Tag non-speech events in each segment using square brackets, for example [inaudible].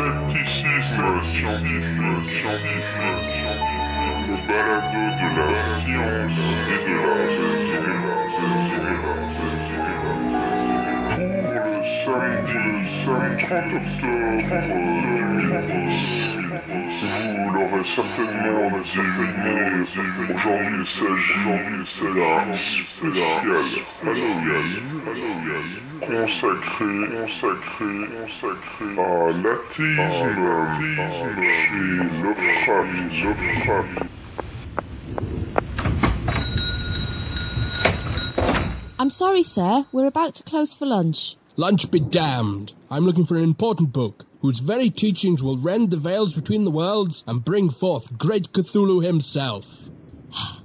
Scepticisme scientifique, scientifique, le balado de la science et de la pour le samedi, samedi 30 octobre 2010. Vous l'aurez certainement deviné, aujourd'hui il s'agit d'un spécial Halloween à l'athéisme. I'm sorry, sir. We're about to close for lunch. Lunch be damned. I'm looking for an important book, whose very teachings will rend the veils between the worlds and bring forth great Cthulhu himself. [sighs]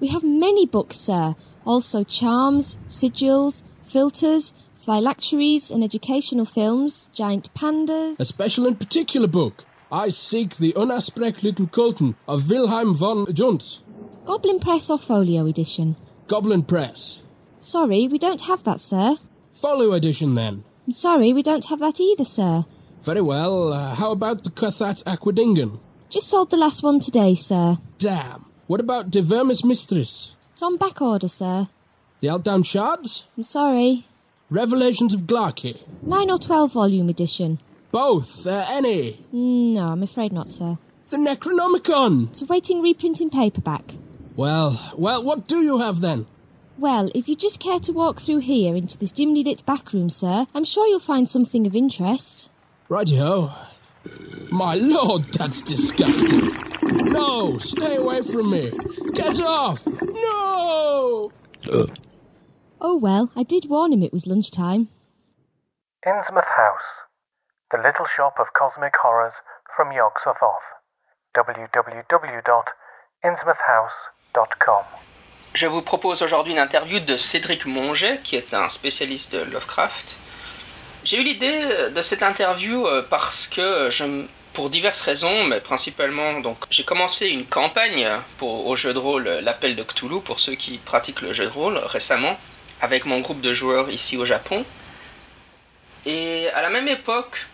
We have many books, sir. Also charms, sigils, filters, phylacteries and educational films, giant pandas. A special and particular book. I seek the unassprechlichen Kulten of Wilhelm von Junts. Goblin Press or Folio edition? Goblin Press. Sorry, we don't have that, sir. Folio edition then. I'm sorry, we don't have that either, sir. Very well. Uh, how about the Cathat Aquadingen? Just sold the last one today, sir. Damn. What about De Vermis Mistress? It's on back order, sir. The Outdown Shards? I'm sorry. Revelations of Glarky? 9 or 12 volume edition. Both. Uh, any? No, I'm afraid not, sir. The Necronomicon? It's awaiting reprint in paperback. Well, well, what do you have then? Well, if you just care to walk through here into this dimly lit back room, sir, I'm sure you'll find something of interest. Righty-ho. My lord, that's disgusting. No, stay away from me. Get off! No! Oh well, I did warn him it was lunchtime. Innsmouth House, the little shop of cosmic horrors from Yog Sothoth. www.innsmouthhouse.com Je vous propose aujourd'hui une interview de Cédric Monget, qui est un spécialiste de Lovecraft. J'ai eu l'idée de cette interview euh, parce que je, pour diverses raisons, mais principalement, donc, j'ai commencé une campagne pour, au jeu de rôle L'Appel de Cthulhu, pour ceux qui pratiquent le jeu de rôle récemment, avec mon groupe de joueurs ici au Japon. Et à la même époque,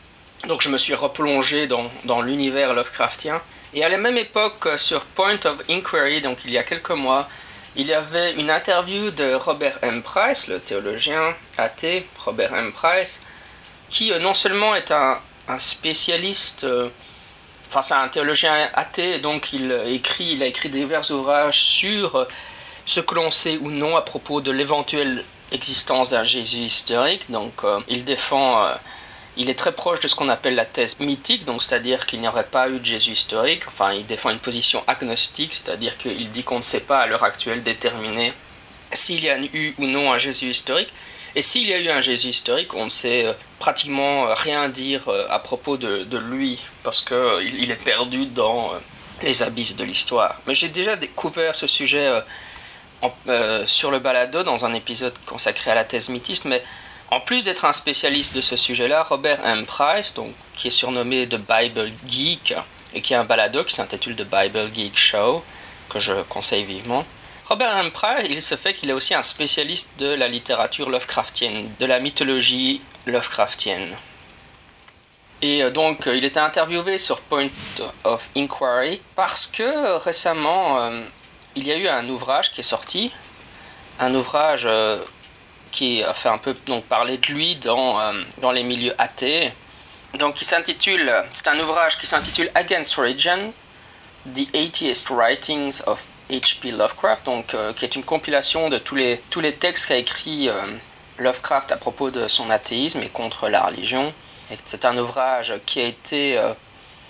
donc je me suis replongé dans, dans l'univers Lovecraftien. Et à la même époque, euh, sur Point of Inquiry, donc il y a quelques mois, il y avait une interview de Robert M. Price, le théologien athée Robert M. Price, qui euh, non seulement est un, spécialiste, euh, enfin c'est un théologien athée, donc il écrit, il a écrit divers ouvrages sur ce que l'on sait ou non à propos de l'éventuelle existence d'un Jésus historique. Donc euh, il défend, euh, il est très proche de ce qu'on appelle la thèse mythique, donc c'est-à-dire qu'il n'y aurait pas eu de Jésus historique. Enfin, il défend une position agnostique, c'est-à-dire qu'il dit qu'on ne sait pas à l'heure actuelle déterminer s'il y a eu ou non un Jésus historique. Et s'il y a eu un Jésus historique, on ne sait euh, pratiquement rien dire à propos de, lui, parce qu'il il est perdu dans les abysses de l'histoire. Mais j'ai déjà découvert ce sujet euh, sur le balado dans un épisode consacré à la thèse mythiste, mais en plus d'être un spécialiste de ce sujet-là, Robert M. Price, donc, qui est surnommé The Bible Geek, et qui a un balado qui s'intitule The Bible Geek Show, que je conseille vivement. Robert M. Price, il se fait qu'il est aussi un spécialiste de la littérature Lovecraftienne, de la mythologie Lovecraftienne. Et euh, donc, euh, il était interviewé sur Point of Inquiry parce que récemment, il y a eu un ouvrage qui est sorti, un ouvrage euh, qui a fait un peu donc, parler de lui dans, euh, dans les milieux athées. Donc, il s'intitule, c'est un ouvrage qui s'intitule Against Religion, The Atheist Writings of H.P. Lovecraft, donc, euh, qui est une compilation de tous les, tous les textes qu'a écrit Lovecraft à propos de son athéisme et contre la religion. C'est un ouvrage qui a été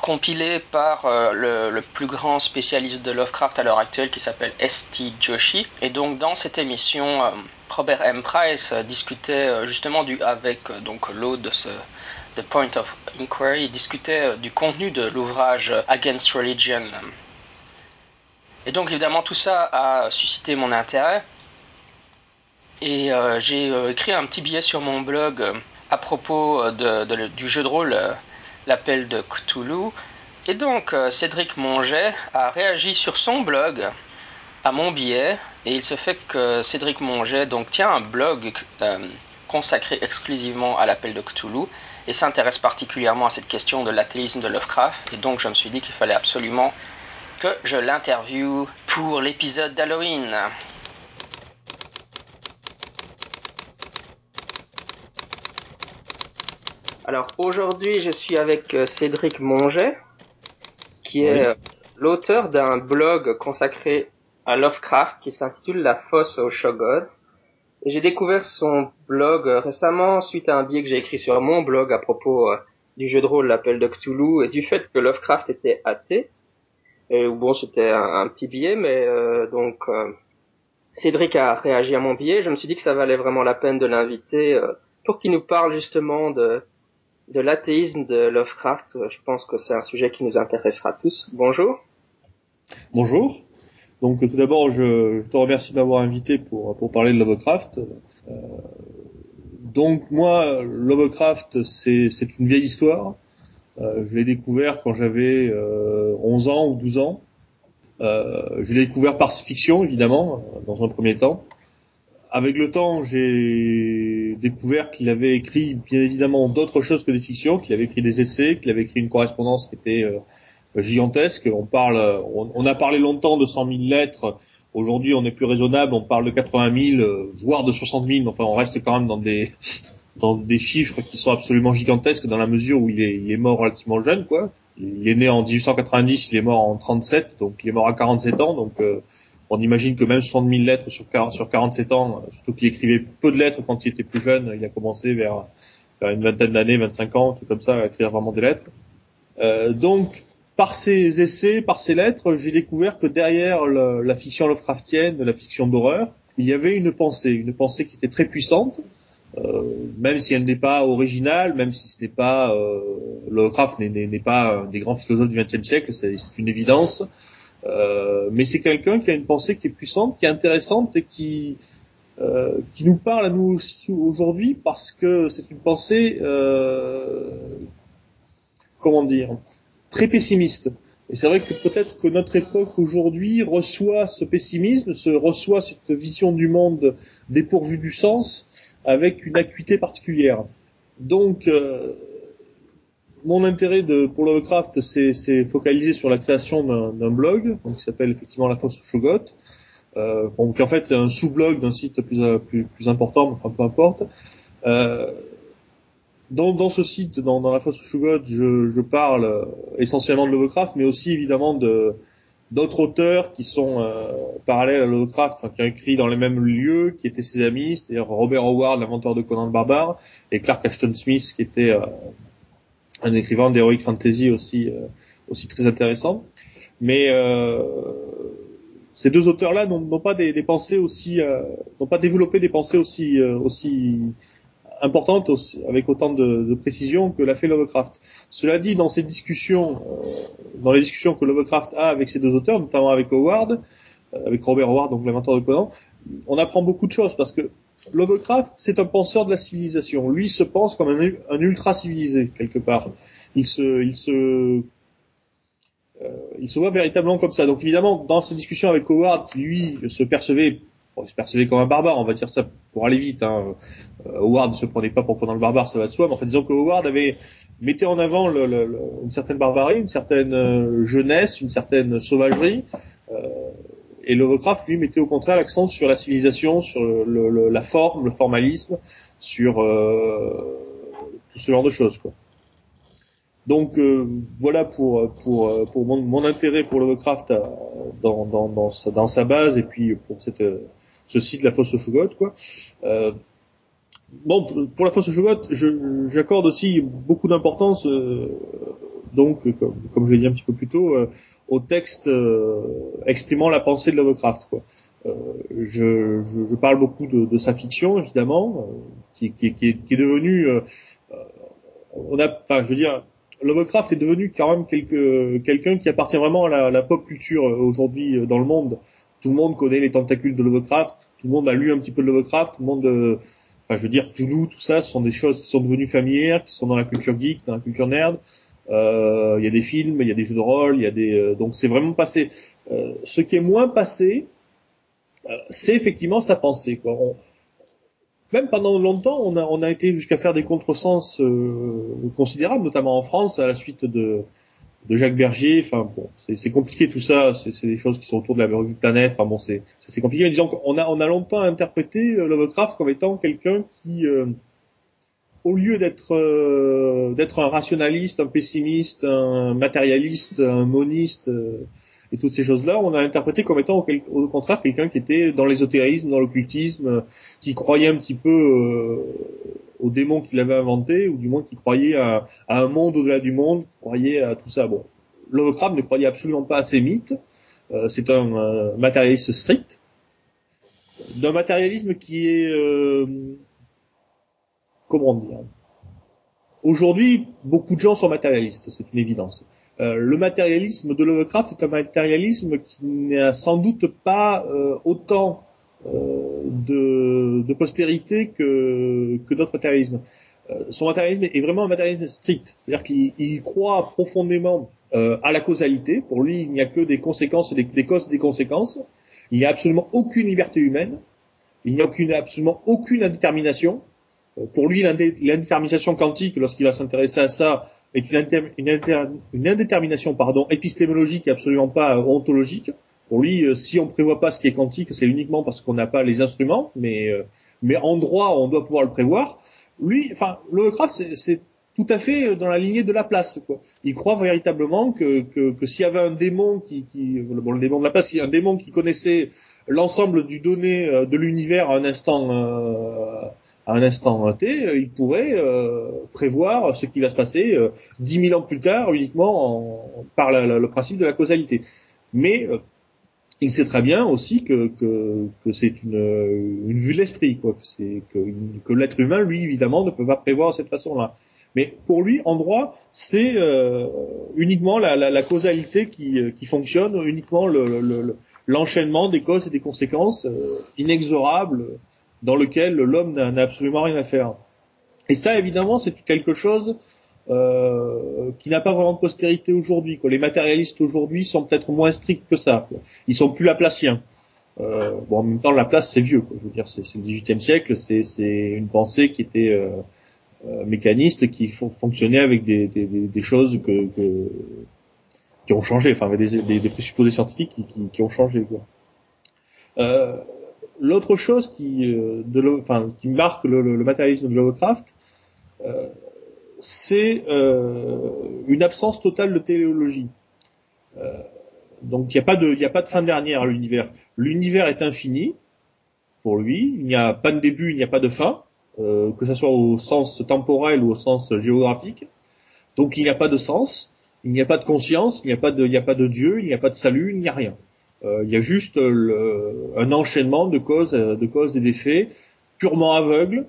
compilé par euh, le, plus grand spécialiste de Lovecraft à l'heure actuelle qui s'appelle S.T. Joshi. Et donc dans cette émission, euh, Robert M. Price euh, discutait justement avec donc l'autre de de Point of Inquiry, discutait du contenu de l'ouvrage Against Religion. Et donc évidemment tout ça a suscité mon intérêt. Et j'ai écrit un petit billet sur mon blog à propos du jeu de rôle L'appel de Cthulhu. Et donc euh, Cédric Monget a réagi sur son blog à mon billet. Et il se fait que Cédric Monget donc, tient un blog euh, consacré exclusivement à l'appel de Cthulhu. et s'intéresse particulièrement à cette question de l'athéisme de Lovecraft. Et donc je me suis dit qu'il fallait absolument que je l'interviewe pour l'épisode d'Halloween. Alors aujourd'hui, je suis avec euh, Cédric Monget, qui est euh, l'auteur d'un blog consacré à Lovecraft qui s'intitule La fosse au. Et j'ai découvert son blog euh, récemment suite à un billet que j'ai écrit sur mon blog à propos du jeu de rôle L'Appel de Cthulhu et du fait que Lovecraft était athée. Et bon, c'était un, petit billet, mais donc Cédric a réagi à mon billet. Je me suis dit que ça valait vraiment la peine de l'inviter pour qu'il nous parle justement de de l'athéisme de Lovecraft. Euh, je pense que c'est un sujet qui nous intéressera tous. Bonjour. Bonjour. Donc tout d'abord, je, te remercie de m'avoir invité pour, pour parler de Lovecraft. Euh, donc moi, Lovecraft, c'est, une vieille histoire. Euh, je l'ai découvert quand j'avais euh, 11 ans ou 12 ans. Je l'ai découvert par fiction, évidemment, dans un premier temps avec le temps, j'ai découvert qu'il avait écrit bien évidemment d'autres choses que des fictions, qu'il avait écrit des essais, qu'il avait écrit une correspondance qui était euh, gigantesque. On parle, on, a parlé longtemps de 100 000 lettres. Aujourd'hui, on est plus raisonnable. On parle de 80 000, euh, voire de 60 000. Enfin, on reste quand même dans des [laughs] dans des chiffres qui sont absolument gigantesques dans la mesure où il est, il est mort relativement jeune, quoi. Il est né en 1890, il est mort en 37, donc il est mort à 47 ans, donc euh, on imagine que même 60 000 lettres sur, 47 ans, surtout qu'il écrivait peu de lettres quand il était plus jeune, il a commencé vers, une vingtaine d'années, 25 ans, tout comme ça, à écrire vraiment des lettres. Euh, donc, par ses essais, par ses lettres, j'ai découvert que derrière la fiction Lovecraftienne, la fiction d'horreur, il y avait une pensée, une pensée qui était très puissante, euh, même si elle n'est pas originale, même si ce n'est pas euh, Lovecraft n'est pas des grands philosophes du XXe siècle, c'est une évidence. Euh, mais c'est quelqu'un qui a une pensée qui est puissante, qui est intéressante et qui euh, qui nous parle à nous aussi aujourd'hui parce que c'est une pensée euh, comment dire très pessimiste. Et c'est vrai que peut-être que notre époque aujourd'hui reçoit ce pessimisme, se reçoit cette vision du monde dépourvue du sens avec une acuité particulière. Donc euh, mon intérêt de, pour Lovecraft, c'est focalisé sur la création d'un blog, donc, qui s'appelle effectivement La Fosse Shoggoth, euh, qui en fait c'est un sous-blog d'un site plus, plus, plus, important, enfin peu importe. Euh, dans, dans, ce site, dans, dans La Fosse Shoggoth, je, je, parle essentiellement de Lovecraft, mais aussi évidemment de d'autres auteurs qui sont euh, parallèles à Lovecraft, enfin, qui ont écrit dans les mêmes lieux, qui étaient ses amis, c'est-à-dire Robert Howard, l'inventeur de Conan le Barbare, et Clark Ashton Smith, qui était euh, un écrivain d'heroic fantasy aussi euh, aussi très intéressant. Mais euh, ces deux auteurs-là n'ont pas des, des, pensées aussi, euh, n'ont pas développé des pensées aussi aussi importantes, aussi, avec autant de, de, précision que l'a fait Lovecraft. Cela dit, dans ces discussions, dans les discussions que Lovecraft a avec ces deux auteurs, notamment avec Howard, avec Robert Howard, donc l'inventeur de Conan, on apprend beaucoup de choses parce que Lovecraft, c'est un penseur de la civilisation. Lui se pense comme un, ultra civilisé quelque part. Il se, il se, euh, il se voit véritablement comme ça. Donc évidemment, dans ses discussions avec Howard, qui lui se percevait, se percevait comme un barbare, on va dire ça pour aller vite. Hein. Euh, Howard ne se prenait pas pour pendant le barbare, ça va de soi. Mais en fait, disons que Howard avait mettait en avant une certaine barbarie, une certaine euh, jeunesse, une certaine sauvagerie. Et Lovecraft, lui, mettait au contraire l'accent sur la civilisation, sur le, la forme, le formalisme, sur euh, tout ce genre de choses. Quoi. Donc euh, voilà pour pour pour mon, mon intérêt pour Lovecraft euh, dans, dans, dans, sa, dans sa base et puis pour cette ce site la fosse au quoi. Euh, bon pour la fosse au j'accorde aussi beaucoup d'importance donc comme, comme je l'ai dit un petit peu plus tôt au texte euh, exprimant la pensée de Lovecraft. Quoi. Euh, je, je, je, parle beaucoup de, de sa fiction, évidemment, euh, qui, qui, qui, est, qui est devenue... on a, enfin, je veux dire, Lovecraft est devenu quand même quelqu'un qui appartient vraiment à la, la pop culture aujourd'hui dans le monde. Tout le monde connaît les tentacules de Lovecraft, tout le monde a lu un petit peu de Lovecraft, tout le monde, enfin je veux dire, Toulouse, tout ça, ce sont des choses qui sont devenues familières, qui sont dans la culture geek, dans la culture nerd. Euh, il y a des films, il y a des jeux de rôle, il y a des euh, donc c'est vraiment passé. Euh, ce qui est moins passé, c'est effectivement sa pensée. Quoi. même pendant longtemps, on a, on a été jusqu'à faire des contresens euh, considérables, notamment en France, à la suite de, de Jacques Berger. Enfin bon, c'est compliqué tout ça. C'est des choses qui sont autour de la revue Planète. Enfin bon, c'est compliqué. Mais disons qu'on a on a longtemps interprété Lovecraft comme étant quelqu'un qui, euh, au lieu d'être euh, d'être un rationaliste, un pessimiste, un matérialiste, un moniste et toutes ces choses-là, on a interprété comme étant au, contraire quelqu'un qui était dans l'ésotérisme, dans l'occultisme, qui croyait un petit peu euh, aux démons qu'il avait inventés, ou du moins qui croyait à, un monde au-delà du monde, qui croyait à tout ça. Bon, Lovecraft ne croyait absolument pas à ces mythes. Euh, c'est un euh, matérialiste strict, d'un matérialisme qui est comment dire? Aujourd'hui, beaucoup de gens sont matérialistes, c'est une évidence. Euh, le matérialisme de Lovecraft est un matérialisme qui n'a sans doute pas euh, autant euh, de, de, postérité que, que d'autres matérialismes. son matérialisme est vraiment un matérialisme strict, c'est-à-dire qu'il croit profondément à la causalité. Pour lui, il n'y a que des conséquences, des, des causes et des conséquences. Il n'y a absolument aucune liberté humaine. Il n'y a aucune, absolument aucune indétermination. Pour lui, l'indétermination quantique, lorsqu'il va s'intéresser à ça, est une, indétermination pardon, épistémologique et absolument pas euh, ontologique. Pour lui, euh, si on prévoit pas ce qui est quantique, c'est uniquement parce qu'on n'a pas les instruments, mais, euh, mais en droit, on doit pouvoir le prévoir. Lui, enfin, Lovecraft, c'est tout à fait dans la lignée de la place. Quoi. Il croit véritablement que, que, que s'il y avait un démon qui, qui, bon, le démon de la place, un démon qui connaissait l'ensemble du donné de l'univers à un instant euh, à un instant T, euh, il pourrait euh, prévoir ce qui va se passer euh, dix mille ans plus tard uniquement en, par le principe de la causalité. Mais il sait très bien aussi que, que, que c'est une, une vue de l'esprit, quoi. Que, c'est, que, que l'être humain, lui, évidemment, ne peut pas prévoir de cette façon-là. Mais pour lui, en droit, c'est uniquement la, la, la, causalité qui, qui fonctionne, uniquement le, le, l'enchaînement des causes et des conséquences inexorables dans lequel l'homme n'a absolument rien à faire. Et ça, évidemment, c'est quelque chose euh, qui n'a pas vraiment de postérité aujourd'hui. Les matérialistes aujourd'hui sont peut-être moins stricts que ça. Quoi. Ils sont plus laplaciens. Euh, bon, en même temps, Laplace, c'est vieux. Quoi. Je veux dire, c'est le XVIIIe siècle. C'est une pensée qui était euh, euh, mécaniste, qui fonctionnait avec des, des, des choses que, que, qui ont changé. Enfin, avec des, des, présupposés scientifiques qui, qui, ont changé. Quoi. L'autre chose qui, euh, marque le, matérialisme de Lovecraft, euh, c'est euh, une absence totale de téléologie. Donc il n'y a pas de, fin dernière à l'univers. L'univers est infini pour lui. Il n'y a pas de début, il n'y a pas de fin, que ce soit au sens temporel ou au sens géographique. Donc il n'y a pas de sens, il n'y a pas de conscience, il n'y a pas de Dieu, il n'y a pas de salut, il n'y a rien. Euh, il y a juste le, un enchaînement de causes, de causes et d'effets purement aveugle,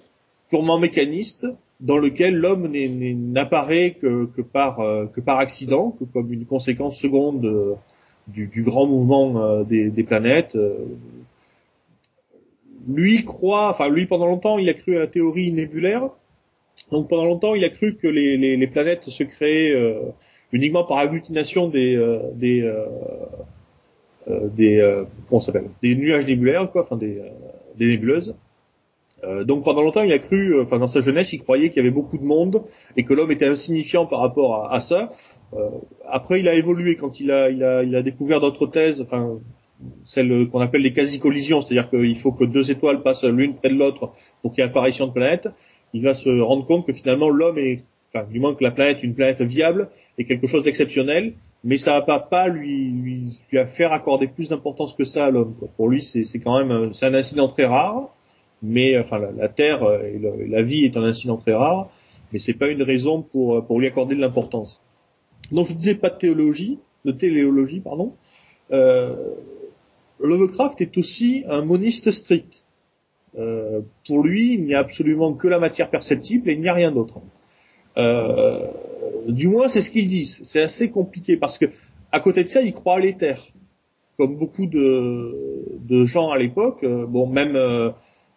purement mécaniste, dans lequel l'homme n'apparaît que, que, par, euh, que par accident, que comme une conséquence seconde euh, du, du grand mouvement des, des, planètes. Lui croit, enfin lui pendant longtemps, il a cru à la théorie nébulaire. Donc pendant longtemps, il a cru que les, les, les planètes se créaient uniquement par agglutination des, des euh, des euh, comment s'appelle des nuages nébulaires quoi, enfin des, euh, des nébuleuses. donc pendant longtemps, il a cru, enfin dans sa jeunesse, il croyait qu'il y avait beaucoup de monde et que l'homme était insignifiant par rapport à, à ça. après, il a évolué quand il a, il a, il a découvert d'autres thèses, enfin celles qu'on appelle les quasi-collisions, c'est-à-dire qu'il faut que deux étoiles passent l'une près de l'autre pour qu'il y ait apparition de planètes. Il va se rendre compte que finalement l'homme est, enfin du moins que la planète, une planète viable, est quelque chose d'exceptionnel mais ça va pas, lui, lui, lui faire accorder plus d'importance que ça à l'homme. Pour lui, c'est, quand même c'est un incident très rare, mais enfin la, Terre et la vie est un incident très rare, mais c'est pas une raison pour pour lui accorder de l'importance. Donc je disais pas de théologie, de téléologie pardon. Euh, Lovecraft est aussi un moniste strict. Euh, pour lui, il n'y a absolument que la matière perceptible et il n'y a rien d'autre. Euh, du moins, c'est ce qu'ils disent. C'est assez compliqué parce que à côté de ça, ils croient à l'éther, comme beaucoup de, gens à l'époque. Euh, bon, même euh,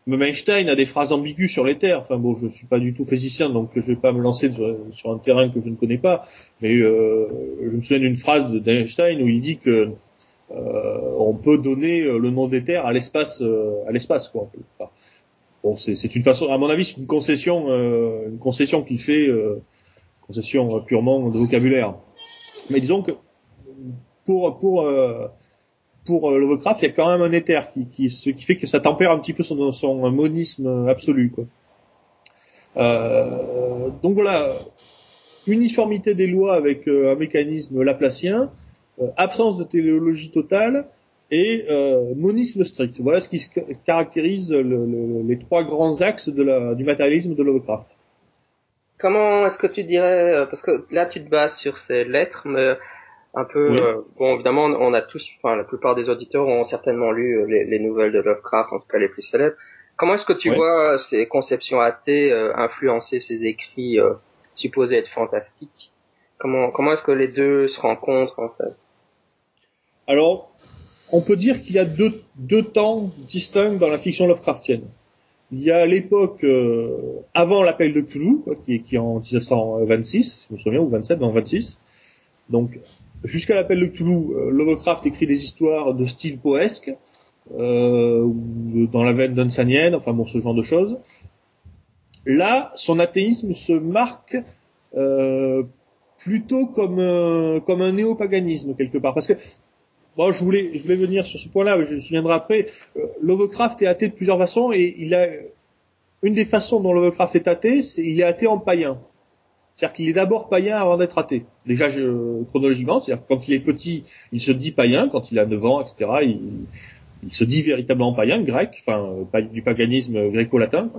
même Einstein a des phrases ambiguës sur l'éther. Enfin bon, je suis pas du tout physicien, donc je vais pas me lancer sur, un terrain que je ne connais pas. Mais euh, je me souviens d'une phrase d'Einstein où il dit que on peut donner le nom d'éther à l'espace, à l'espace quoi. bon, c'est une façon, à mon avis, c'est une concession, euh, une concession qu'il fait, euh, concession purement de vocabulaire. Mais disons que pour pour euh, pour Lovecraft, il y a quand même un éther qui, qui ce qui fait que ça tempère un petit peu son, son monisme absolu, quoi. Euh, donc voilà, uniformité des lois avec un mécanisme laplacien, absence de téléologie totale et euh, monisme strict. Voilà ce qui caractérise le, les trois grands axes de la, du matérialisme de Lovecraft. Comment est-ce que tu dirais, euh, parce que là tu te bases sur ces lettres, mais un peu, euh, bon évidemment on a tous, enfin la plupart des auditeurs ont certainement lu euh, les, les, nouvelles de Lovecraft, en tout cas les plus célèbres. Comment est-ce que tu vois ces conceptions athées influencer ces écrits supposés être fantastiques? Comment, comment est-ce que les deux se rencontrent en fait? Alors, on peut dire qu'il y a deux, deux temps distincts dans la fiction Lovecraftienne. Il y a l'époque euh, avant l'appel de Cthulhu, qui, est, qui est en 1926, je me souviens, ou 27, non 26. Donc, jusqu'à l'appel de Cthulhu, euh, Lovecraft écrit des histoires de style poesque, euh, dans la veine dunsanienne, enfin bon, ce genre de choses. Là, son athéisme se marque euh, plutôt comme comme un néopaganisme quelque part, parce que Bon, je voulais, je voulais venir sur ce point-là, je, je viendrai après. Euh, Lovecraft est athée de plusieurs façons et il a une des façons dont Lovecraft est athée, c'est il est athée en païen. C'est-à-dire qu'il est d'abord païen avant d'être athée. Déjà chronologiquement, c'est-à-dire quand il est petit, il se dit païen, quand il a 9 ans, etc. Il, se dit véritablement païen, grec, enfin du paganisme gréco-latin.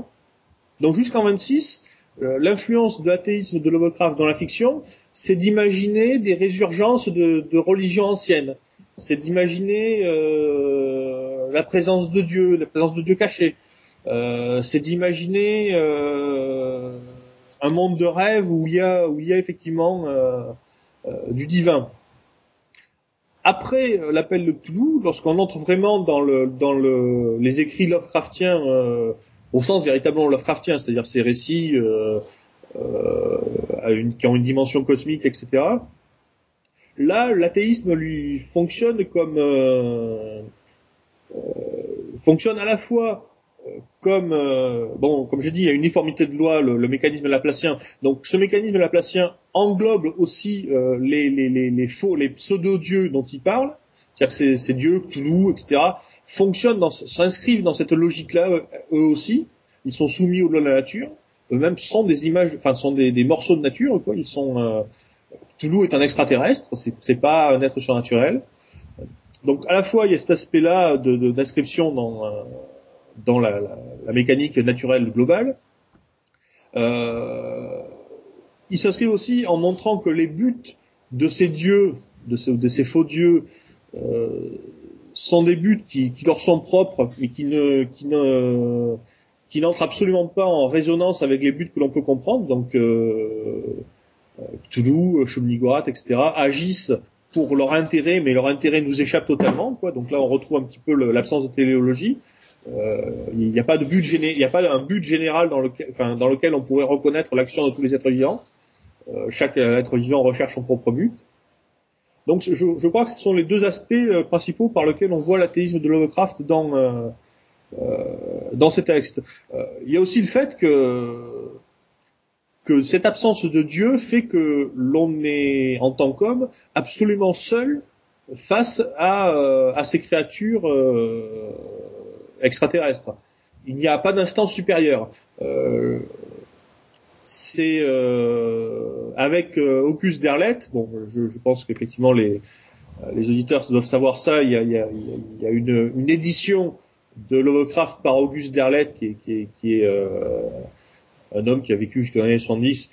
Donc jusqu'en 26, euh, l'influence de l'athéisme de Lovecraft dans la fiction, c'est d'imaginer des résurgences de, de religions anciennes c'est d'imaginer euh, la présence de Dieu, la présence de Dieu caché. Euh, c'est d'imaginer euh, un monde de rêve où il y a, où il y a effectivement euh, euh, du divin. Après l'appel de Cthulhu, lorsqu'on entre vraiment dans, le, dans le, les écrits Lovecraftiens, au sens véritablement Lovecraftien, c'est-à-dire ces récits qui ont une dimension cosmique, etc., Là, l'athéisme lui fonctionne comme euh, euh, fonctionne à la fois euh, comme bon, comme je dis, il y a une uniformité de loi, le, mécanisme laplacien. Donc, ce mécanisme laplacien englobe aussi les, les, les, les, faux, les pseudo-dieux dont il parle, c'est-à-dire que ces, dieux, Cthulhu, etc., fonctionnent, dans, s'inscrivent dans cette logique-là eux aussi. Ils sont soumis au loi de la nature. Eux-mêmes sont des images, enfin, sont des, des morceaux de nature, quoi. Ils sont Toulouse est un extraterrestre, c'est pas un être surnaturel. Donc à la fois il y a cet aspect-là d'inscription dans euh, la, mécanique naturelle globale. Euh, il s'inscrit aussi en montrant que les buts de ces dieux, de ces, faux dieux, euh, sont des buts qui, leur sont propres, mais qui ne qui ne qui n'entrent absolument pas en résonance avec les buts que l'on peut comprendre. Donc euh, Toulouse, Chomnigorat, etc., agissent pour leur intérêt, mais leur intérêt nous échappe totalement. Quoi. Donc là, on retrouve un petit peu l'absence de téléologie. Euh, il n'y a pas de but il n'y a pas un but général dans lequel, enfin, dans lequel on pourrait reconnaître l'action de tous les êtres vivants. Euh, chaque être vivant recherche son propre but. Donc je, je, crois que ce sont les deux aspects euh, principaux par lesquels on voit l'athéisme de Lovecraft dans euh, dans ces textes. il y a aussi le fait que que cette absence de Dieu fait que l'on est, en tant qu'homme, absolument seul face à, euh, à ces créatures euh, extraterrestres. Il n'y a pas d'instance supérieure. Euh, c'est euh, avec Auguste Derleth, bon, je, je pense qu'effectivement les, les auditeurs doivent savoir ça, il y a, il y a, il y a une, une, édition de Lovecraft par Auguste Derleth qui est, qui est, qui est un homme qui a vécu jusqu'aux années 70,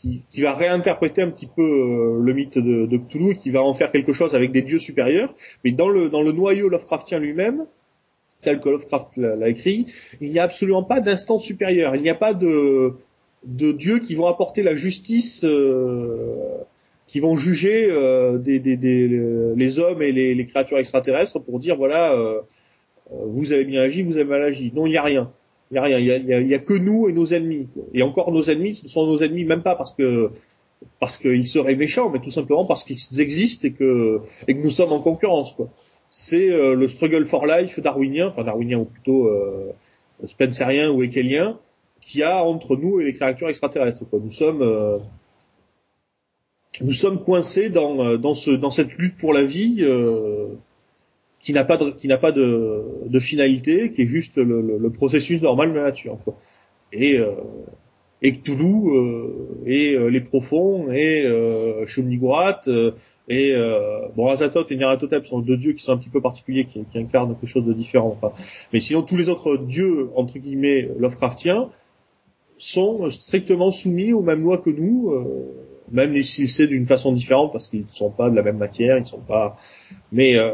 qui, va réinterpréter un petit peu euh, le mythe de, de, Cthulhu qui va en faire quelque chose avec des dieux supérieurs. Mais dans le, noyau Lovecraftien lui-même, tel que Lovecraft l'a écrit, il n'y a absolument pas d'instance supérieure. Il n'y a pas de, dieux qui vont apporter la justice, euh, qui vont juger euh, les hommes et les, créatures extraterrestres pour dire voilà, vous avez bien agi, vous avez mal agi. Non, il n'y a rien. Il y a rien. Il y a, que nous et nos ennemis. Et encore nos ennemis, ce sont nos ennemis même pas parce que parce qu'ils seraient méchants, mais tout simplement parce qu'ils existent et que et que nous sommes en concurrence. Quoi. C'est euh, le struggle for life darwinien, enfin darwinien ou plutôt euh, spencerien ou hekelien qu'il y a entre nous et les créatures extraterrestres. Quoi. Nous sommes euh, nous sommes coincés dans euh, dans ce dans cette lutte pour la vie euh, qui n'a pas de qui n'a pas de, de finalité, qui est juste le, le, le processus normal de la nature. Quoi. Et euh, et Cthulhu euh, et euh, les profonds et euh, Shumnigurat euh, et euh, bon Azathoth et Nyarlathotep sont deux dieux qui sont un petit peu particuliers qui, qui incarnent quelque chose de différent. Enfin, mais sinon tous les autres dieux entre guillemets Lovecraftiens sont strictement soumis aux mêmes lois que nous, euh, même s'ils c'est d'une façon différente parce qu'ils ne sont pas de la même matière, ils sont pas. Mais euh,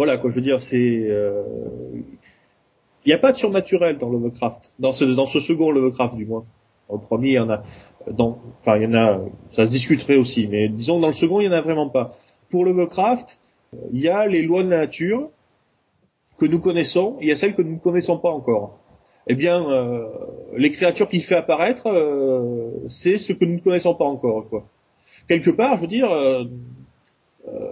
voilà quoi, je veux dire, c'est euh, il n'y a pas de surnaturel dans Lovecraft, dans ce dans ce second Lovecraft du moins. Dans le premier, il y en a, dans, enfin il y en a, ça se discuterait aussi, mais disons dans le second, il y en a vraiment pas. Pour Lovecraft, il y a les lois de la nature que nous connaissons, il y a celles que nous ne connaissons pas encore eh bien, euh, les créatures qu'il fait apparaître, euh, c'est ce que nous ne connaissons pas encore. Quoi. Quelque part, je veux dire, euh, euh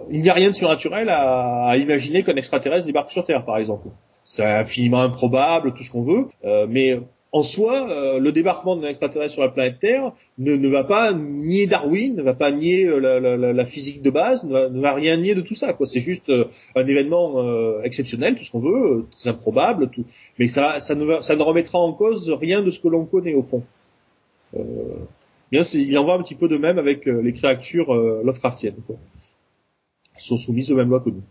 il n'y a rien de surnaturel à, à imaginer qu'un extraterrestre débarque sur Terre, par exemple. C'est infiniment improbable, tout ce qu'on veut, euh, mais en soi, euh, le débarquement d'un extraterrestre sur la planète Terre ne, ne, va pas nier Darwin, ne va pas nier euh, la, la, la physique de base, ne va, ne va, rien nier de tout ça. Quoi. C'est juste euh, un événement euh, exceptionnel, tout ce qu'on veut, euh, très improbable, tout. Mais ça, ça, ne va, ça ne remettra en cause rien de ce que l'on connaît au fond. bien, il en va un petit peu de même avec les créatures Lovecraftiennes. Quoi. Sont soumises aux mêmes lois que nous.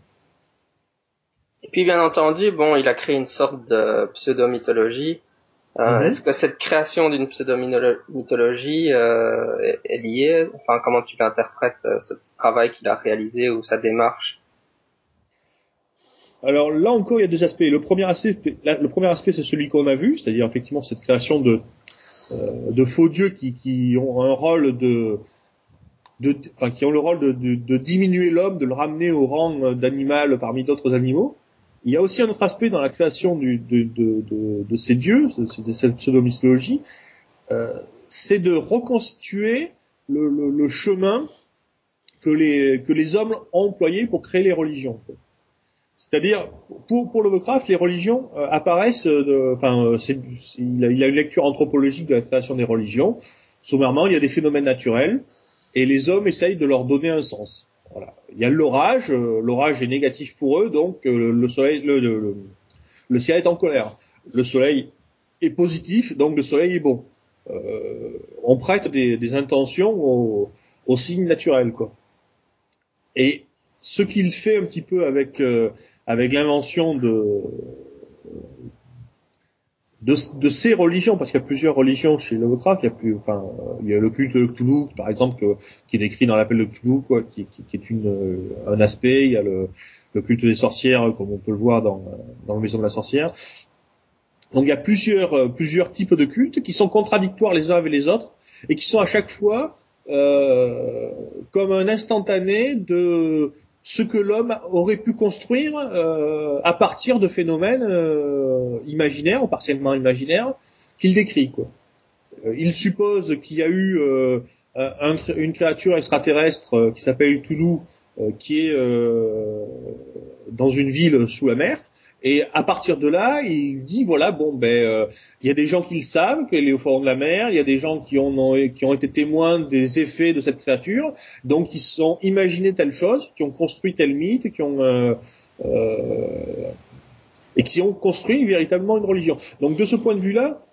Et puis bien entendu, bon, il a créé une sorte de pseudo-mythologie euh, -hmm. Est-ce que cette création d'une pseudo-mythologie euh, est, est, liée? Enfin, comment tu l'interprètes, euh, ce travail qu'il a réalisé ou sa démarche? Alors là encore, il y a deux aspects. Le premier aspect, le premier aspect, c'est celui qu'on a vu, c'est-à-dire effectivement cette création de de faux dieux qui, qui ont un rôle de de, enfin, qui ont le rôle de, de, de diminuer l'homme, de le ramener au rang d'animal parmi d'autres animaux. Il y a aussi un autre aspect dans la création du, de, de, ces dieux, de cette pseudo-mythologie, euh, c'est de reconstituer le, le, le, chemin que les, que les hommes ont employé pour créer les religions. C'est-à-dire, pour, pour Lovecraft, les religions euh, apparaissent, de, enfin, euh, il, a, il a une lecture anthropologique de la création des religions. Sommairement, il y a des phénomènes naturels, et les hommes essayent de leur donner un sens. Voilà. Il y a l'orage, euh, l'orage est négatif pour eux, donc euh, le soleil, le, le, le, ciel est en colère. Le soleil est positif, donc le soleil est bon. Euh, on prête des, des intentions aux, aux, signes naturels, quoi. Et ce qu'il fait un petit peu avec euh, avec l'invention de de, de, ces religions, parce qu'il y a plusieurs religions chez Lovecraft, il y a plus, enfin, il y a le culte de Cthulhu, par exemple, qui est décrit dans l'appel de Cthulhu, quoi, qui, qui, est une, euh, un aspect. Il y a le, le, culte des sorcières, comme on peut le voir dans, dans la maison de la sorcière. Donc il y a plusieurs, euh, plusieurs types de cultes qui sont contradictoires les uns avec les autres et qui sont à chaque fois euh, comme un instantané de ce que l'homme aurait pu construire euh, à partir de phénomènes euh, imaginaires ou partiellement imaginaires qu'il décrit. Euh, il suppose qu'il y a eu un, une créature extraterrestre qui s'appelle Toulouse qui est dans une ville sous la mer. Et à partir de là, il dit voilà bon ben euh, il y a des gens qui le savent qu'elle est au fond de la mer, il y a des gens qui ont qui ont été témoins des effets de cette créature, donc ils sont imaginé telle chose, qui ont construit tel mythe, qui ont euh, euh, et qui ont construit véritablement une religion. Donc de ce point de vue-là,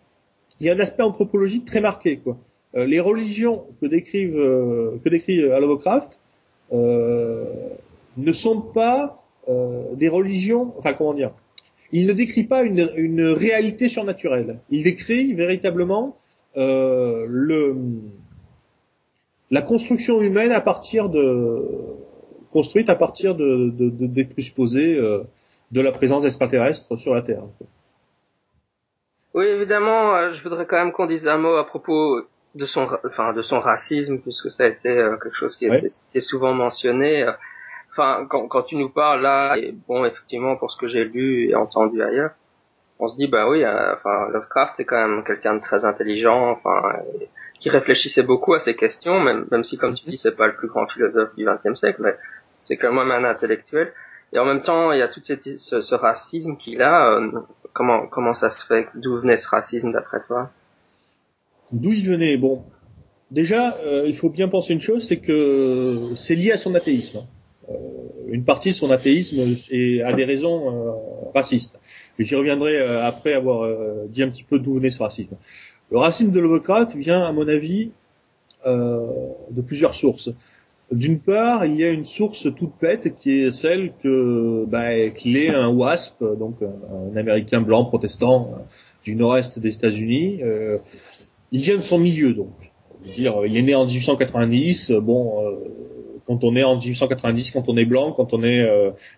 il y a un aspect anthropologique très marqué quoi. Euh, les religions que décrivent euh, que décrit Lovecraft ne sont pas des religions, enfin comment dire, il ne décrit pas une, une réalité surnaturelle. Il décrit véritablement euh, le, la construction humaine à partir de construite à partir de, de, de des présupposés euh, de la présence extraterrestre sur la Terre. Oui, évidemment, euh, je voudrais quand même qu'on dise un mot à propos de son, enfin, de son racisme, puisque ça a été euh, quelque chose qui, ouais. était, qui est souvent mentionné enfin, quand, quand tu nous parles là, et bon, effectivement, pour ce que j'ai lu et entendu ailleurs, on se dit, bah oui, euh, enfin, Lovecraft est quand même quelqu'un de très intelligent, enfin, qui réfléchissait beaucoup à ces questions, même, même si, comme tu dis, c'est pas le plus grand philosophe du XXe siècle, mais c'est quand même un intellectuel. Et en même temps, il y a tout ce, ce racisme qu'il a, euh, comment comment ça se fait? D'où venait ce racisme d'après toi? D'où il venait? Bon, déjà, euh, il faut bien penser une chose, c'est que c'est lié à son athéisme. Euh, une partie de son athéisme est, a des raisons euh, racistes. Et j'y reviendrai après avoir dit un petit peu d'où venait ce racisme. Le racisme de Lovecraft vient, à mon avis, de plusieurs sources. D'une part, il y a une source toute bête qui est celle que bah, qu'il est un WASP, donc un, Américain blanc protestant euh, du nord-est des États-Unis. Euh, il vient de son milieu, donc. Dire, il est né en 1890. Bon, euh, quand on est en 1890, quand on est blanc, quand on est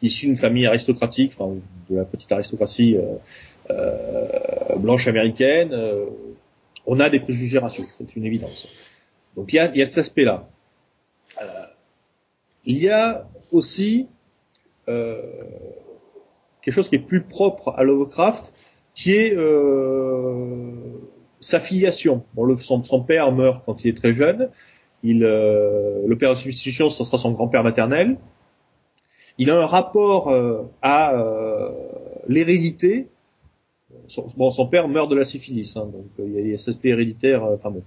issu d'une famille aristocratique, enfin de la petite aristocratie blanche américaine, on a des préjugés raciaux. C'est une évidence. Donc il y a, y a cet aspect-là. Euh, il y a aussi euh, quelque chose qui est plus propre à Lovecraft, qui est euh, sa filiation. Bon, le, son, père meurt quand il est très jeune. Il, le père de substitution, ce sera son grand-père maternel. Il a un rapport à l'hérédité. Son, bon, son père meurt de la syphilis, hein, donc il y, a, il y cet aspect héréditaire. Enfin bon,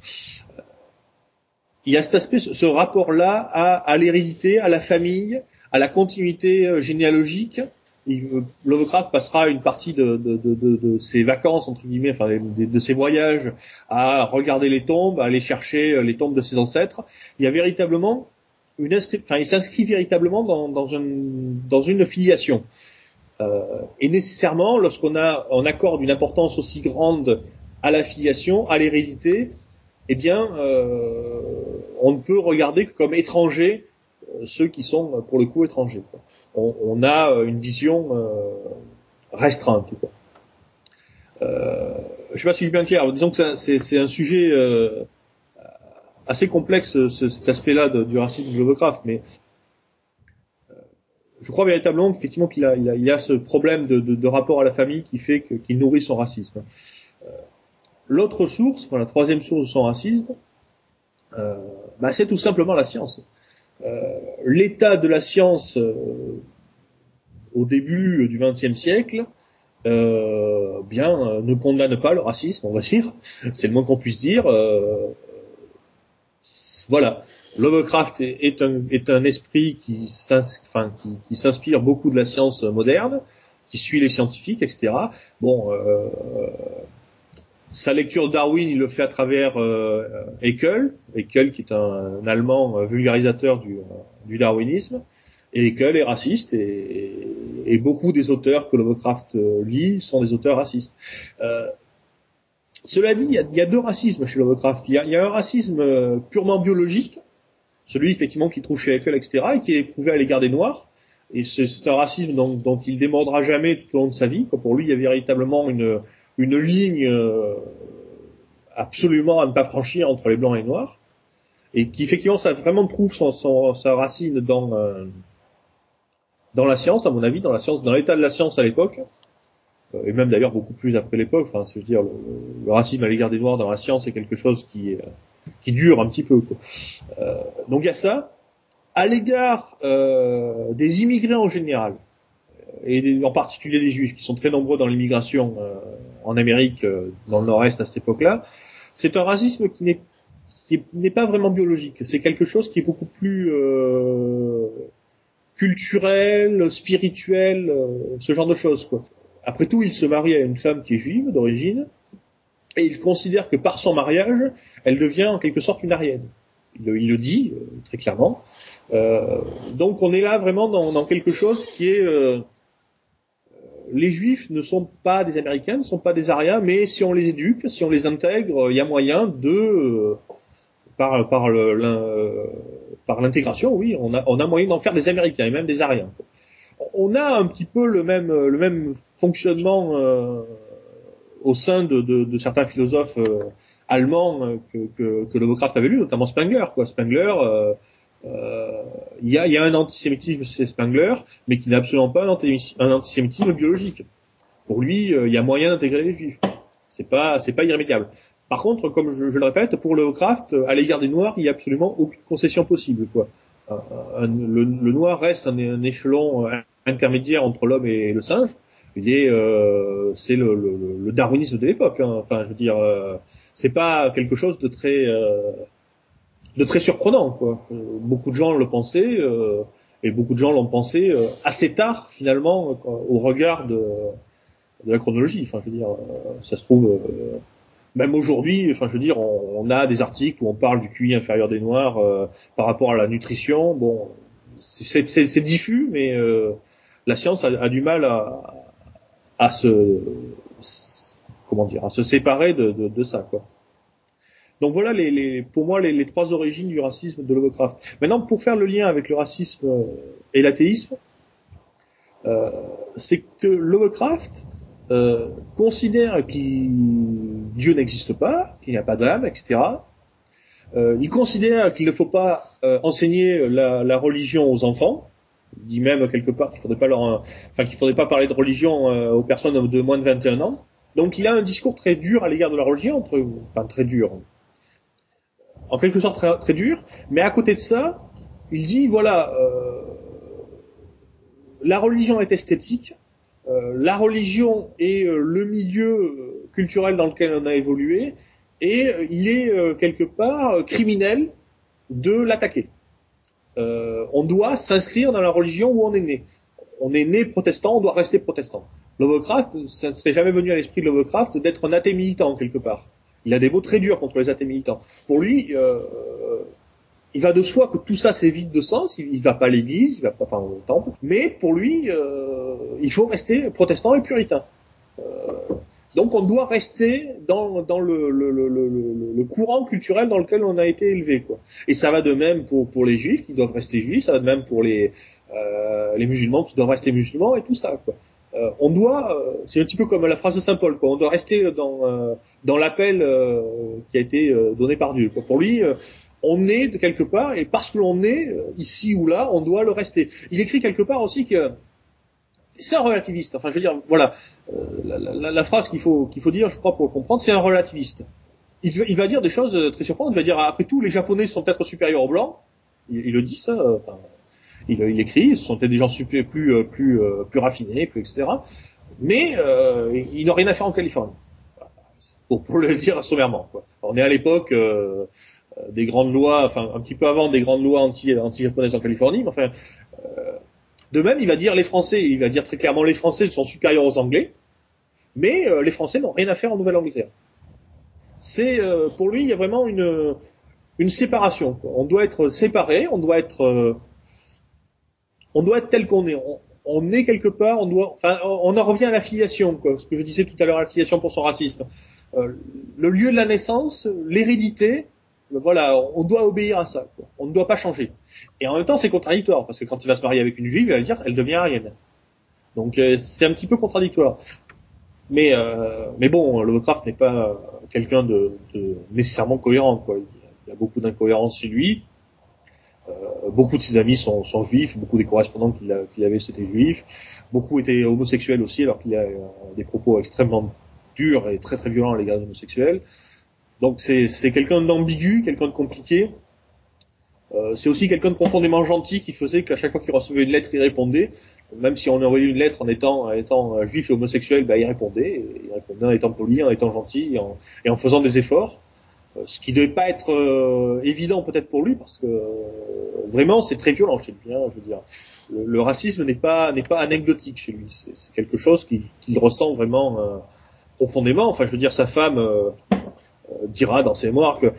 il y a cet aspect, ce rapport-là à, l'hérédité, à la famille, à la continuité euh, généalogique. Euh, Lovecraft passera une partie de, ses vacances entre guillemets, enfin de, ses voyages à regarder les tombes, à aller chercher euh, les tombes de ses ancêtres. Il y a véritablement une enfin il s'inscrit véritablement dans, une filiation. et nécessairement, lorsqu'on a on accorde une importance aussi grande à la filiation, à l'hérédité, eh bien, euh, on ne peut regarder que comme étrangers euh, ceux qui sont pour le coup étrangers. On, a euh, une vision restreinte. Quoi. Euh, je sais pas si je suis bien clair. Disons que c'est un sujet assez complexe, cet aspect-là du racisme de Lovecraft, mais je crois véritablement qu'effectivement qu'il a, il a, a, ce problème de, de, rapport à la famille qui fait qu'il nourrit son racisme. L'autre source, enfin, la troisième source de son racisme, euh, bah, c'est tout simplement la science. Euh, l'état de la science euh, au début du XXe siècle, bien, ne condamne pas le racisme, on va dire. C'est le moins qu'on puisse dire. voilà. Lovecraft est, un, est un esprit qui s'inspire beaucoup de la science moderne, qui suit les scientifiques, etc. Bon, euh, sa lecture de Darwin, il le fait à travers euh, Haeckel, Haeckel qui est un, Allemand euh, vulgarisateur du, euh, du, darwinisme. Et Haeckel est raciste et, et, beaucoup des auteurs que Lovecraft euh, lit sont des auteurs racistes. Euh, cela dit, il y, a, y, a, deux racismes chez Lovecraft. Il y a, y a un racisme purement biologique, celui effectivement qu'il trouve chez Haeckel, etc., et qui est éprouvé à l'égard des Noirs. Et c'est un racisme dont, dont il démordra jamais tout au long de sa vie. Pour lui, il y a véritablement une, une ligne euh, absolument à ne pas franchir entre les blancs et les noirs, et qui effectivement ça vraiment trouve son, son, sa racine dans euh, dans la science, à mon avis, dans la science, dans l'état de la science à l'époque, euh, et même d'ailleurs beaucoup plus après l'époque. Enfin, je veux dire, le, racisme à l'égard des noirs dans la science est quelque chose qui qui dure un petit peu. Quoi. donc il y a ça. À l'égard des immigrés en général, et en particulier les juifs qui sont très nombreux dans l'immigration en Amérique, euh, dans le Nord-Est à cette époque-là, c'est un racisme qui n'est n'est pas vraiment biologique. C'est quelque chose qui est beaucoup plus euh, culturel, spirituel, euh, ce genre de choses. Quoi. Après tout, il se marie à une femme qui est juive d'origine, et il considère que par son mariage, elle devient en quelque sorte une arienne. Il, le dit très clairement. donc on est là vraiment dans, dans quelque chose qui est les Juifs ne sont pas des Américains, ne sont pas des Ariens, mais si on les éduque, si on les intègre, il y a moyen de euh, par par le, par l'intégration, oui, on a on a moyen d'en faire des Américains et même des Ariens. On a un petit peu le même le même fonctionnement euh, au sein de, de, de, certains philosophes euh, allemands que, que, que avait lu, notamment Spengler. Quoi. Spengler, euh, il y, a, y, a, un antisémitisme chez Spengler, mais qui n'est absolument pas un, antisémitisme biologique. Pour lui, euh, il y a moyen d'intégrer les juifs. C'est pas, c'est pas irrémédiable. Par contre, comme je, le répète, pour Lovecraft, à l'égard des Noirs, il n'y a absolument aucune concession possible. Quoi. le, Noir reste un, échelon euh, intermédiaire entre l'homme et le singe. Il est, euh, c'est le, le, le, darwinisme de l'époque. Hein. Enfin, je veux dire, euh, c'est pas quelque chose de très, euh, de très surprenant. Quoi. Beaucoup de gens le pensaient et beaucoup de gens l'ont pensé assez tard finalement au regard de, de, la chronologie. Enfin, je veux dire, ça se trouve même aujourd'hui, enfin je veux dire, on, on, a des articles où on parle du QI inférieur des Noirs euh, par rapport à la nutrition. Bon, c'est diffus, mais euh, la science a, a, du mal à, à se comment dire, à se séparer de, de, de ça, quoi. Donc voilà, les, les, pour moi, les, trois origines du racisme de Lovecraft. Maintenant, pour faire le lien avec le racisme et l'athéisme, euh, c'est que Lovecraft euh, considère que Dieu n'existe pas, qu'il n'y a pas d'âme, etc. Euh, il considère qu'il ne faut pas euh, enseigner la, la, religion aux enfants. Il dit même quelque part qu'il faudrait pas leur, enfin qu'il faudrait pas parler de religion euh, aux personnes de moins de 21 ans. Donc il a un discours très dur à l'égard de la religion, entre, enfin très dur, en quelque sorte très, dur. Mais à côté de ça, il dit voilà, euh, la religion est esthétique, euh, la religion est euh, le milieu culturel dans lequel on a évolué et il est quelque part criminel de l'attaquer. on doit s'inscrire dans la religion où on est né. On est né protestant, on doit rester protestant. Lovecraft, ça ne serait jamais venu à l'esprit de Lovecraft d'être un athée militant quelque part. Il a des mots très durs contre les athées militants. Pour lui, euh, il va de soi que tout ça c'est vide de sens. Il, il va pas à l'église, il va pas enfin, au temple, mais pour lui, euh, il faut rester protestant et puritain. Euh, donc on doit rester dans, dans le, courant culturel dans lequel on a été élevé. Quoi. Et ça va de même pour, les juifs qui doivent rester juifs, ça va de même pour les, les musulmans qui doivent rester musulmans et tout ça. Quoi. Euh, on doit, euh, c'est un petit peu comme la phrase de Saint Paul, quoi. on doit rester dans, euh, dans l'appel qui a été donné par Dieu. Quoi. Pour lui, on est de quelque part, et parce que l'on est euh, ici ou là, on doit le rester. Il écrit quelque part aussi que c'est un relativiste. Enfin, je veux dire, voilà, euh, la, la, la, phrase qu'il faut qu'il faut dire, je crois, pour le comprendre, c'est un relativiste. Il, il, va dire des choses euh, très surprenantes. Il va dire, après tout, les Japonais sont peut-être supérieurs aux Blancs. Il, il le dit ça. Enfin, il, il, écrit, ce sont des gens plus plus plus raffinés, plus etc. Mais euh, ils n'ont rien à faire en Californie. Pour, pour le dire sommairement. Quoi. On est à l'époque. Euh, euh, des grandes lois, enfin un petit peu avant des grandes lois anti, anti-japonaises en Californie, mais enfin, euh, de même, il va dire les Français, il va dire très clairement les Français sont supérieurs aux Anglais, mais euh, les Français n'ont rien à faire en Nouvelle-Angleterre. C'est pour lui, il y a vraiment une une séparation. Quoi. On doit être séparé, on doit être on doit être tel qu'on est. On, on, est quelque part, on doit, enfin, on en revient à l'affiliation, quoi. Ce que je disais tout à l'heure, l'affiliation pour son racisme. Euh, le lieu de la naissance, l'hérédité, voilà, on doit obéir à ça. Quoi. On ne doit pas changer. Et en même temps, c'est contradictoire parce que quand il va se marier avec une juive, il va dire elle devient arienne. Donc euh, c'est un petit peu contradictoire. Mais euh, mais bon, Lovecraft n'est pas quelqu'un de, de, nécessairement cohérent. Quoi. Il y a beaucoup d'incohérences chez lui. Euh, beaucoup de ses amis sont, juifs, beaucoup des correspondants qu'il qu avait c'était juifs. Beaucoup étaient homosexuels aussi, alors qu'il a euh, des propos extrêmement durs et très très violents à l'égard des homosexuels. Donc c'est quelqu'un d'ambigu, quelqu'un de compliqué. Euh, c'est aussi quelqu'un de profondément gentil qui faisait qu'à chaque fois qu'il recevait une lettre, il répondait. Même si on envoyait une lettre en étant, en étant juif et homosexuel, bah, il répondait. Il répondait en étant poli, en étant gentil et en, et en faisant des efforts. Euh, ce qui devait pas être euh, évident peut-être pour lui parce que euh, vraiment c'est très violent chez lui. Hein, je veux dire, le, racisme n'est pas n'est pas anecdotique chez lui. C'est quelque chose qu'il ressent vraiment profondément. Enfin, je veux dire, sa femme euh, dira dans ses mémoires que euh,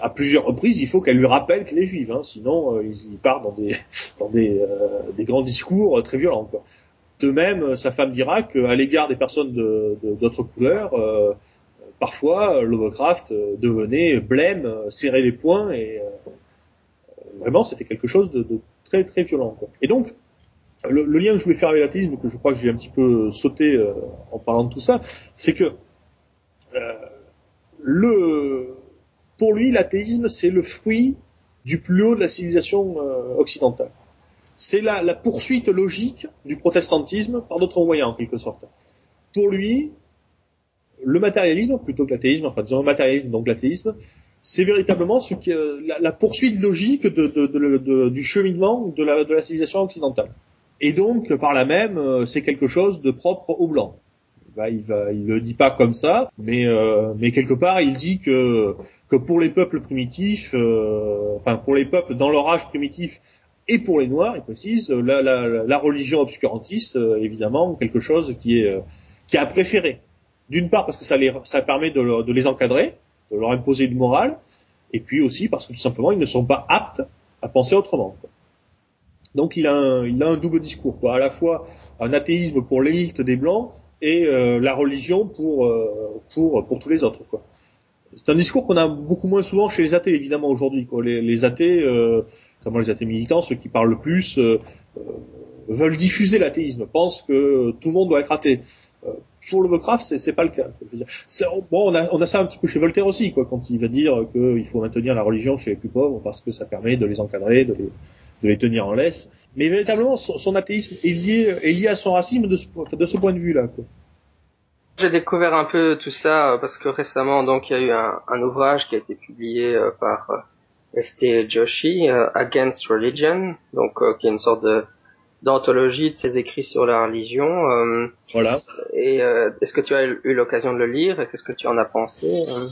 à plusieurs reprises, il faut qu'elle lui rappelle qu'elle est juive, hein, sinon euh, il, part dans des [laughs] dans des, des grands discours très violents. Quoi. De même, sa femme dira qu'à l'égard des personnes d'autres de, couleurs, euh, parfois Lovecraft devenait blême, serrait les poings et vraiment c'était quelque chose de, très très violent. Et donc le, lien que je voulais faire avec l'athéisme, que je crois que j'ai un petit peu sauté en parlant de tout ça, c'est que le, pour lui, l'athéisme, c'est le fruit du plus haut de la civilisation euh, occidentale. C'est la, la, poursuite logique du protestantisme par d'autres moyens, en quelque sorte. Pour lui, le matérialisme, plutôt que l'athéisme, enfin disons le matérialisme, donc l'athéisme, c'est véritablement ce la, la, poursuite logique de, de, de, du cheminement de la, de la civilisation occidentale. et donc par là même euh, c'est quelque chose de propre aux blancs. Bah, il va, il le dit pas comme ça, mais euh, mais quelque part il dit que que pour les peuples primitifs, euh, enfin pour les peuples dans leur âge primitif et pour les noirs, il précise la, la, la religion obscurantiste évidemment quelque chose qui est qui a préféré. D'une part parce que ça les ça permet de, les encadrer, de leur imposer une morale, et puis aussi parce que tout simplement ils ne sont pas aptes à penser autrement. Donc il a un, il a un double discours, quoi. à la fois un athéisme pour l'élite des blancs et euh, la religion pour euh, pour pour tous les autres. Quoi. C'est un discours qu'on a beaucoup moins souvent chez les athées évidemment aujourd'hui. Quoi. Les, les athées, euh, notamment les athées militants, ceux qui parlent le plus, euh, veulent diffuser l'athéisme, pensent que tout le monde doit être athée pour Lovecraft, c'est, pas le cas. Bon, on a, ça un petit peu chez Voltaire aussi, quoi, quand il va dire qu'il faut maintenir la religion chez les plus pauvres parce que ça permet de les encadrer, de les, tenir en laisse. Mais véritablement, son, athéisme est lié, à son racisme de ce, point de vue-là. J'ai découvert un peu tout ça euh, parce que récemment, donc, il y a eu un, un ouvrage qui a été publié euh, par euh, St. Joshi, Against Religion, donc qui est une sorte de d'anthologie de ses écrits sur la religion. Euh, voilà. Et euh, est-ce que tu as eu l'occasion de le lire et qu'est-ce que tu en as pensé euh?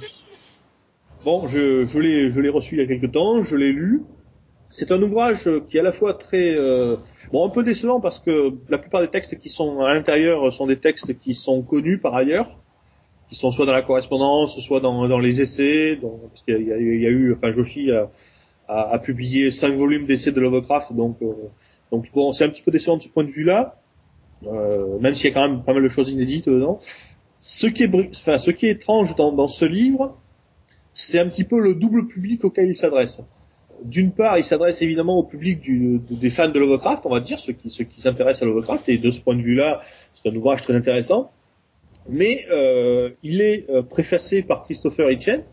Bon, je, je l'ai je l'ai reçu il y a quelque temps, je l'ai lu. C'est un ouvrage qui est à la fois très bon un peu décevant parce que la plupart des textes qui sont à l'intérieur sont des textes qui sont connus par ailleurs, qui sont soit dans la correspondance, soit dans, dans les essais. parce qu'il y, y, a eu, enfin Joshi a, a, a publié cinq volumes d'essais de Lovecraft, donc donc bon, c'est un petit peu décevant de ce point de vue-là, euh, même s'il y a quand même pas mal de choses inédites dedans. Ce qui est, enfin, ce qui est étrange dans, ce livre, c'est un petit peu le double public auquel il s'adresse. D'une part, il s'adresse évidemment au public des fans de Lovecraft, on va dire, ceux qui, s'intéressent à Lovecraft, et de ce point de vue-là, c'est un ouvrage très intéressant. Mais euh, il est euh, préfacé par Christopher Hitchen,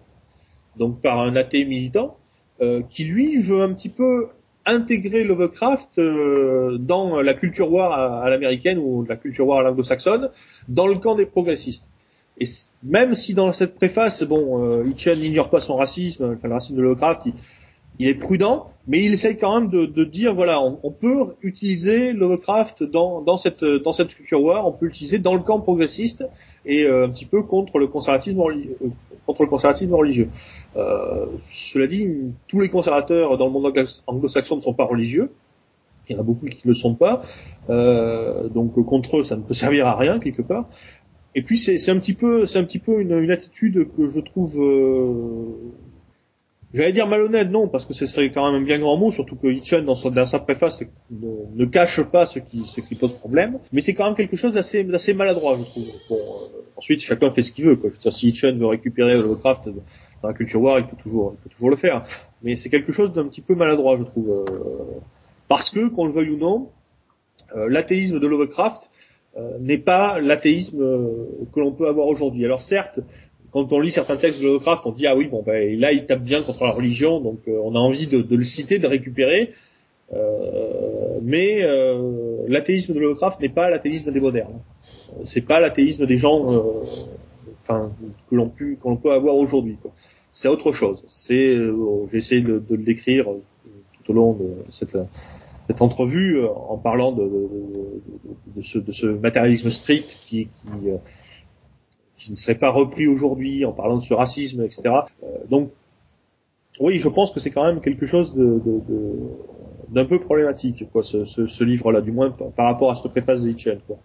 donc par un athée militant, euh, qui lui veut un petit peu intégrer Lovecraft euh, dans la culture war à, l'américaine ou la culture war à l'anglo-saxonne dans le camp des progressistes. Et même si dans cette préface, bon, euh, Hitchen n'ignore pas son racisme, enfin le racisme de Lovecraft, il, est prudent, mais il essaye quand même de, de dire voilà, on, on, peut utiliser Lovecraft dans, dans cette dans cette culture war, on peut l'utiliser dans le camp progressiste et euh, un petit peu contre le conservatisme religieux, contre le conservatisme religieux. Euh, cela dit, tous les conservateurs dans le monde anglo-saxon ne sont pas religieux. Il y en a beaucoup qui ne le sont pas. Euh, donc contre eux, ça ne peut [laughs] servir à rien quelque part. Et puis c'est un petit peu, c'est un petit peu une, une, attitude que je trouve euh, J'allais dire malhonnête, non, parce que ce serait quand même un bien grand mot, surtout que Hitchen, dans, sa préface, ne, cache pas ce qui, ce qui pose problème, mais c'est quand même quelque chose d'assez, maladroit, je trouve. Bon, euh, ensuite, chacun fait ce qu'il veut, quoi. Je veux dire, si Hitchen veut récupérer Lovecraft dans la culture war, il peut toujours, il peut toujours le faire. Mais c'est quelque chose d'un petit peu maladroit, je trouve. Euh, parce que, qu'on le veuille ou non, euh, l'athéisme de Lovecraft n'est pas l'athéisme que l'on peut avoir aujourd'hui. Alors certes, quand on lit certains textes de Lovecraft, on dit ah oui bon ben là il tape bien contre la religion, donc euh, on a envie de, de, le citer, de récupérer. Euh, mais euh, l'athéisme de Lovecraft n'est pas l'athéisme des modernes. C'est pas l'athéisme des gens, euh, enfin que l'on peut qu'on peut avoir aujourd'hui. C'est autre chose. C'est j'ai essayé de, de, le décrire tout au long de cette cette entrevue en parlant de, de, ce, ce matérialisme strict qui, qui qui ne serait pas repris aujourd'hui en parlant de ce racisme, etc. Euh, donc, oui, je pense que c'est quand même quelque chose d'un peu problématique, quoi, ce, livre-là, du moins par, rapport à ce préface de Quoi.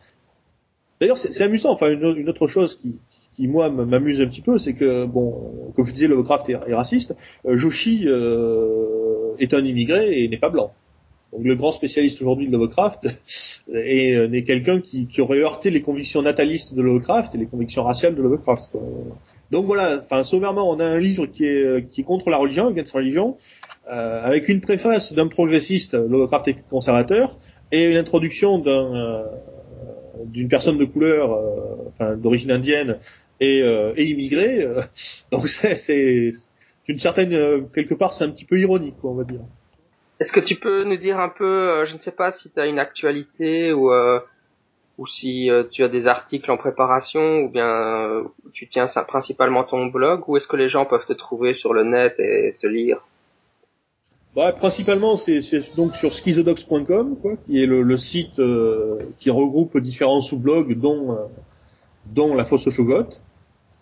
D'ailleurs, c'est, amusant. Enfin, une, autre chose qui, qui moi m'amuse un petit peu, c'est que bon, comme je disais, Lovecraft est, est raciste. Euh, Joshi euh, est un immigré et n'est pas blanc. Donc le grand spécialiste aujourd'hui de Lovecraft [laughs] est, euh, n'est quelqu'un qui, qui, aurait heurté les convictions natalistes de Lovecraft et les convictions raciales de Lovecraft. Quoi. Donc voilà, enfin sommairement, on a un livre qui est, euh, qui est contre la religion, against religion, euh, avec une préface d'un progressiste, Lovecraft est conservateur, et une introduction d'un euh, d'une personne de couleur, enfin d'origine indienne et, et immigrée. [laughs] donc c'est, c'est d'une certaine quelque part, c'est un petit peu ironique, quoi, on va dire. Est-ce que tu peux nous dire un peu, euh, je ne sais pas si tu as une actualité ou euh, ou si euh, tu as des articles en préparation ou bien tu tiens ça principalement ton blog ou est-ce que les gens peuvent te trouver sur le net et te lire? Bah, principalement, c'est donc sur schizodox.com, qui est le, le site euh, qui regroupe différents sous-blogs, dont euh, dont la fosse aux chogottes.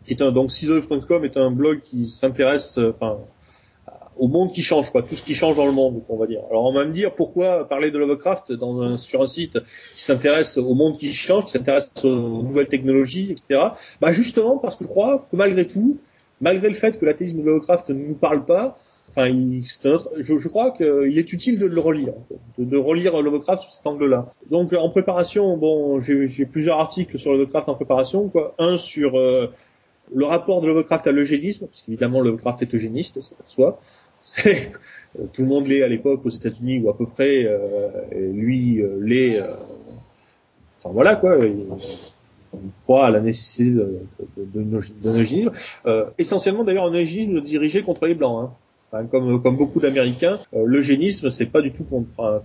Qui est un, donc schizodox.com est un blog qui s'intéresse, euh, enfin, au monde qui change, quoi, tout ce qui change dans le monde, on va dire. Alors on va me dire pourquoi parler de Lovecraft dans un, sur un site qui s'intéresse au monde qui change, qui s'intéresse aux nouvelles technologies, etc. Bah justement parce que je crois que malgré tout, malgré le fait que l'athéisme de Lovecraft ne nous parle pas, enfin, c'est un autre- je, je crois qu'il est utile de le relire, de, de relire Lovecraft sous cet angle-là. Donc en préparation, bon, j'ai j'ai plusieurs articles sur Lovecraft en préparation, quoi. Un sur euh, le rapport de Lovecraft à l'eugénisme, parce qu'évidemment Lovecraft est eugéniste, c'est pour soi. [laughs] C'est euh, tout le monde l'est à l'époque aux États-Unis ou à peu près. euh, et lui euh, l'est. euh, enfin voilà quoi. Il, il croit à la nécessité d'un eugénisme. Euh, essentiellement d'ailleurs un eugénisme dirigé contre les blancs. Hein. Comme, comme beaucoup d'Américains, euh, l'eugénisme c'est pas du tout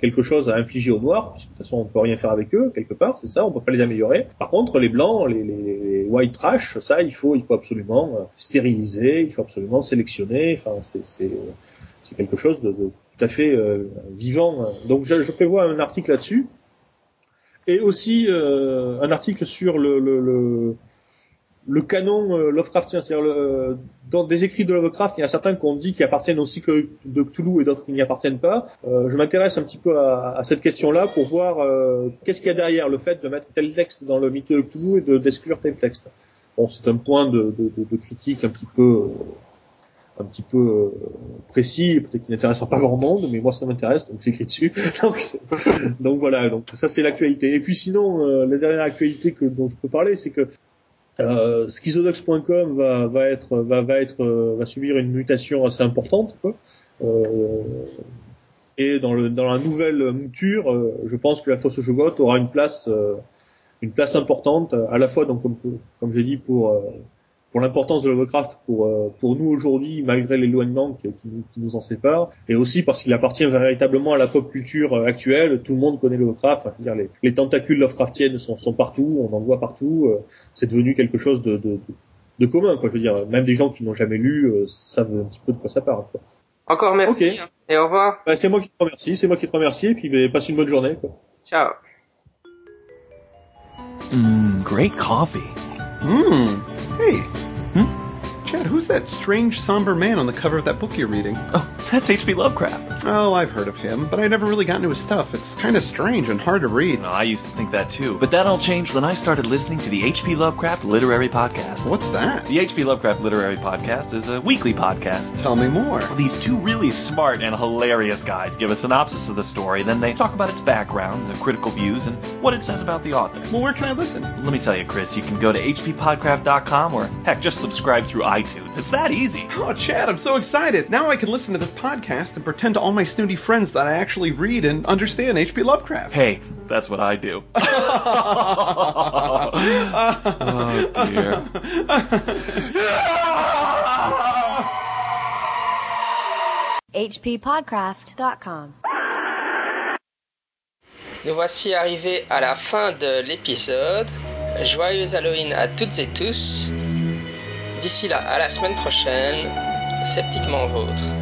quelque chose à infliger aux Noirs, parce que de toute façon on peut rien faire avec eux quelque part, c'est ça, on peut pas les améliorer. Par contre les blancs, les, les, white trash, ça il faut il faut absolument euh, stériliser, il faut absolument sélectionner. Enfin c'est c'est c'est quelque chose de, de tout à fait euh, vivant. Donc je, je prévois un article là-dessus et aussi euh, un article sur le, le, le, le canon euh, Lovecraftien, c'est-à-dire le, dans des écrits de Lovecraft, il y a certains qu'on dit qui appartiennent au cycle de Cthulhu et d'autres qui n'y appartiennent pas. Euh, je m'intéresse un petit peu à, à cette question-là pour voir euh, qu'est-ce qu'il y a derrière le fait de mettre tel texte dans le mythe de Cthulhu et de d'exclure tel texte. Bon, c'est un point de, de, de, critique un petit peu euh, un petit peu euh, précis, peut-être qui n'intéressera pas grand monde, mais moi ça m'intéresse, donc j'écris dessus. [laughs] donc, donc voilà, donc ça c'est l'actualité. Et puis sinon, euh, la dernière actualité que dont je peux parler, c'est que euh, schizodox.com va, va être va, va être euh, va subir une mutation assez importante quoi. Euh, et dans le dans la nouvelle mouture, euh, je pense que la fosse aux Jogottes aura une place euh, une place importante à la fois donc comme comme j'ai dit pour pour l'importance de Lovecraft pour euh, pour nous aujourd'hui malgré l'éloignement qui, qui, nous- qui nous en sépare et aussi parce qu'il appartient véritablement à la pop culture euh, actuelle tout le monde connaît Lovecraft enfin, je veux dire les, les tentacules Lovecraftiennes sont, sont partout on en voit partout euh, c'est devenu quelque chose de, de, de, de commun quoi je veux dire même des gens qui n'ont jamais lu euh, savent un petit peu de quoi ça parle quoi. Encore merci. Ok. hein, Et au revoir. Bah, c'est moi qui te remercie c'est moi qui te remercie et puis bah, passe une bonne journée quoi. Ciao. Mmm, great coffee. Hmm. Hey. Chad, who's that strange, somber man on the cover of that book you're reading? Oh, that's H.P. Lovecraft. Oh, I've heard of him, but I never really got into his stuff. It's kind of strange and hard to read. I used to think that too. But that all changed when I started listening to the H.P. Lovecraft Literary Podcast. What's that? The H.P. Lovecraft Literary Podcast is a weekly podcast. Tell me more. These two really smart and hilarious guys give a synopsis of the story, then they talk about its background, the critical views, and what it says about the author. Well, where can I listen? Let me tell you, Chris, you can go to hppodcraft.com or, heck, just subscribe through iTunes. It's that easy. Oh, Chad, I'm so excited. Now I can listen to this podcast and pretend to all my snooty friends that I actually read and understand H.P. Lovecraft. Hey, that's what I do. [laughs] oh, dear. [laughs] hppodcraft.com. Nous voici arrivés à la fin de l'épisode. Joyeux Halloween à toutes et tous. D'ici là, à la semaine prochaine. Sceptiquement vôtre.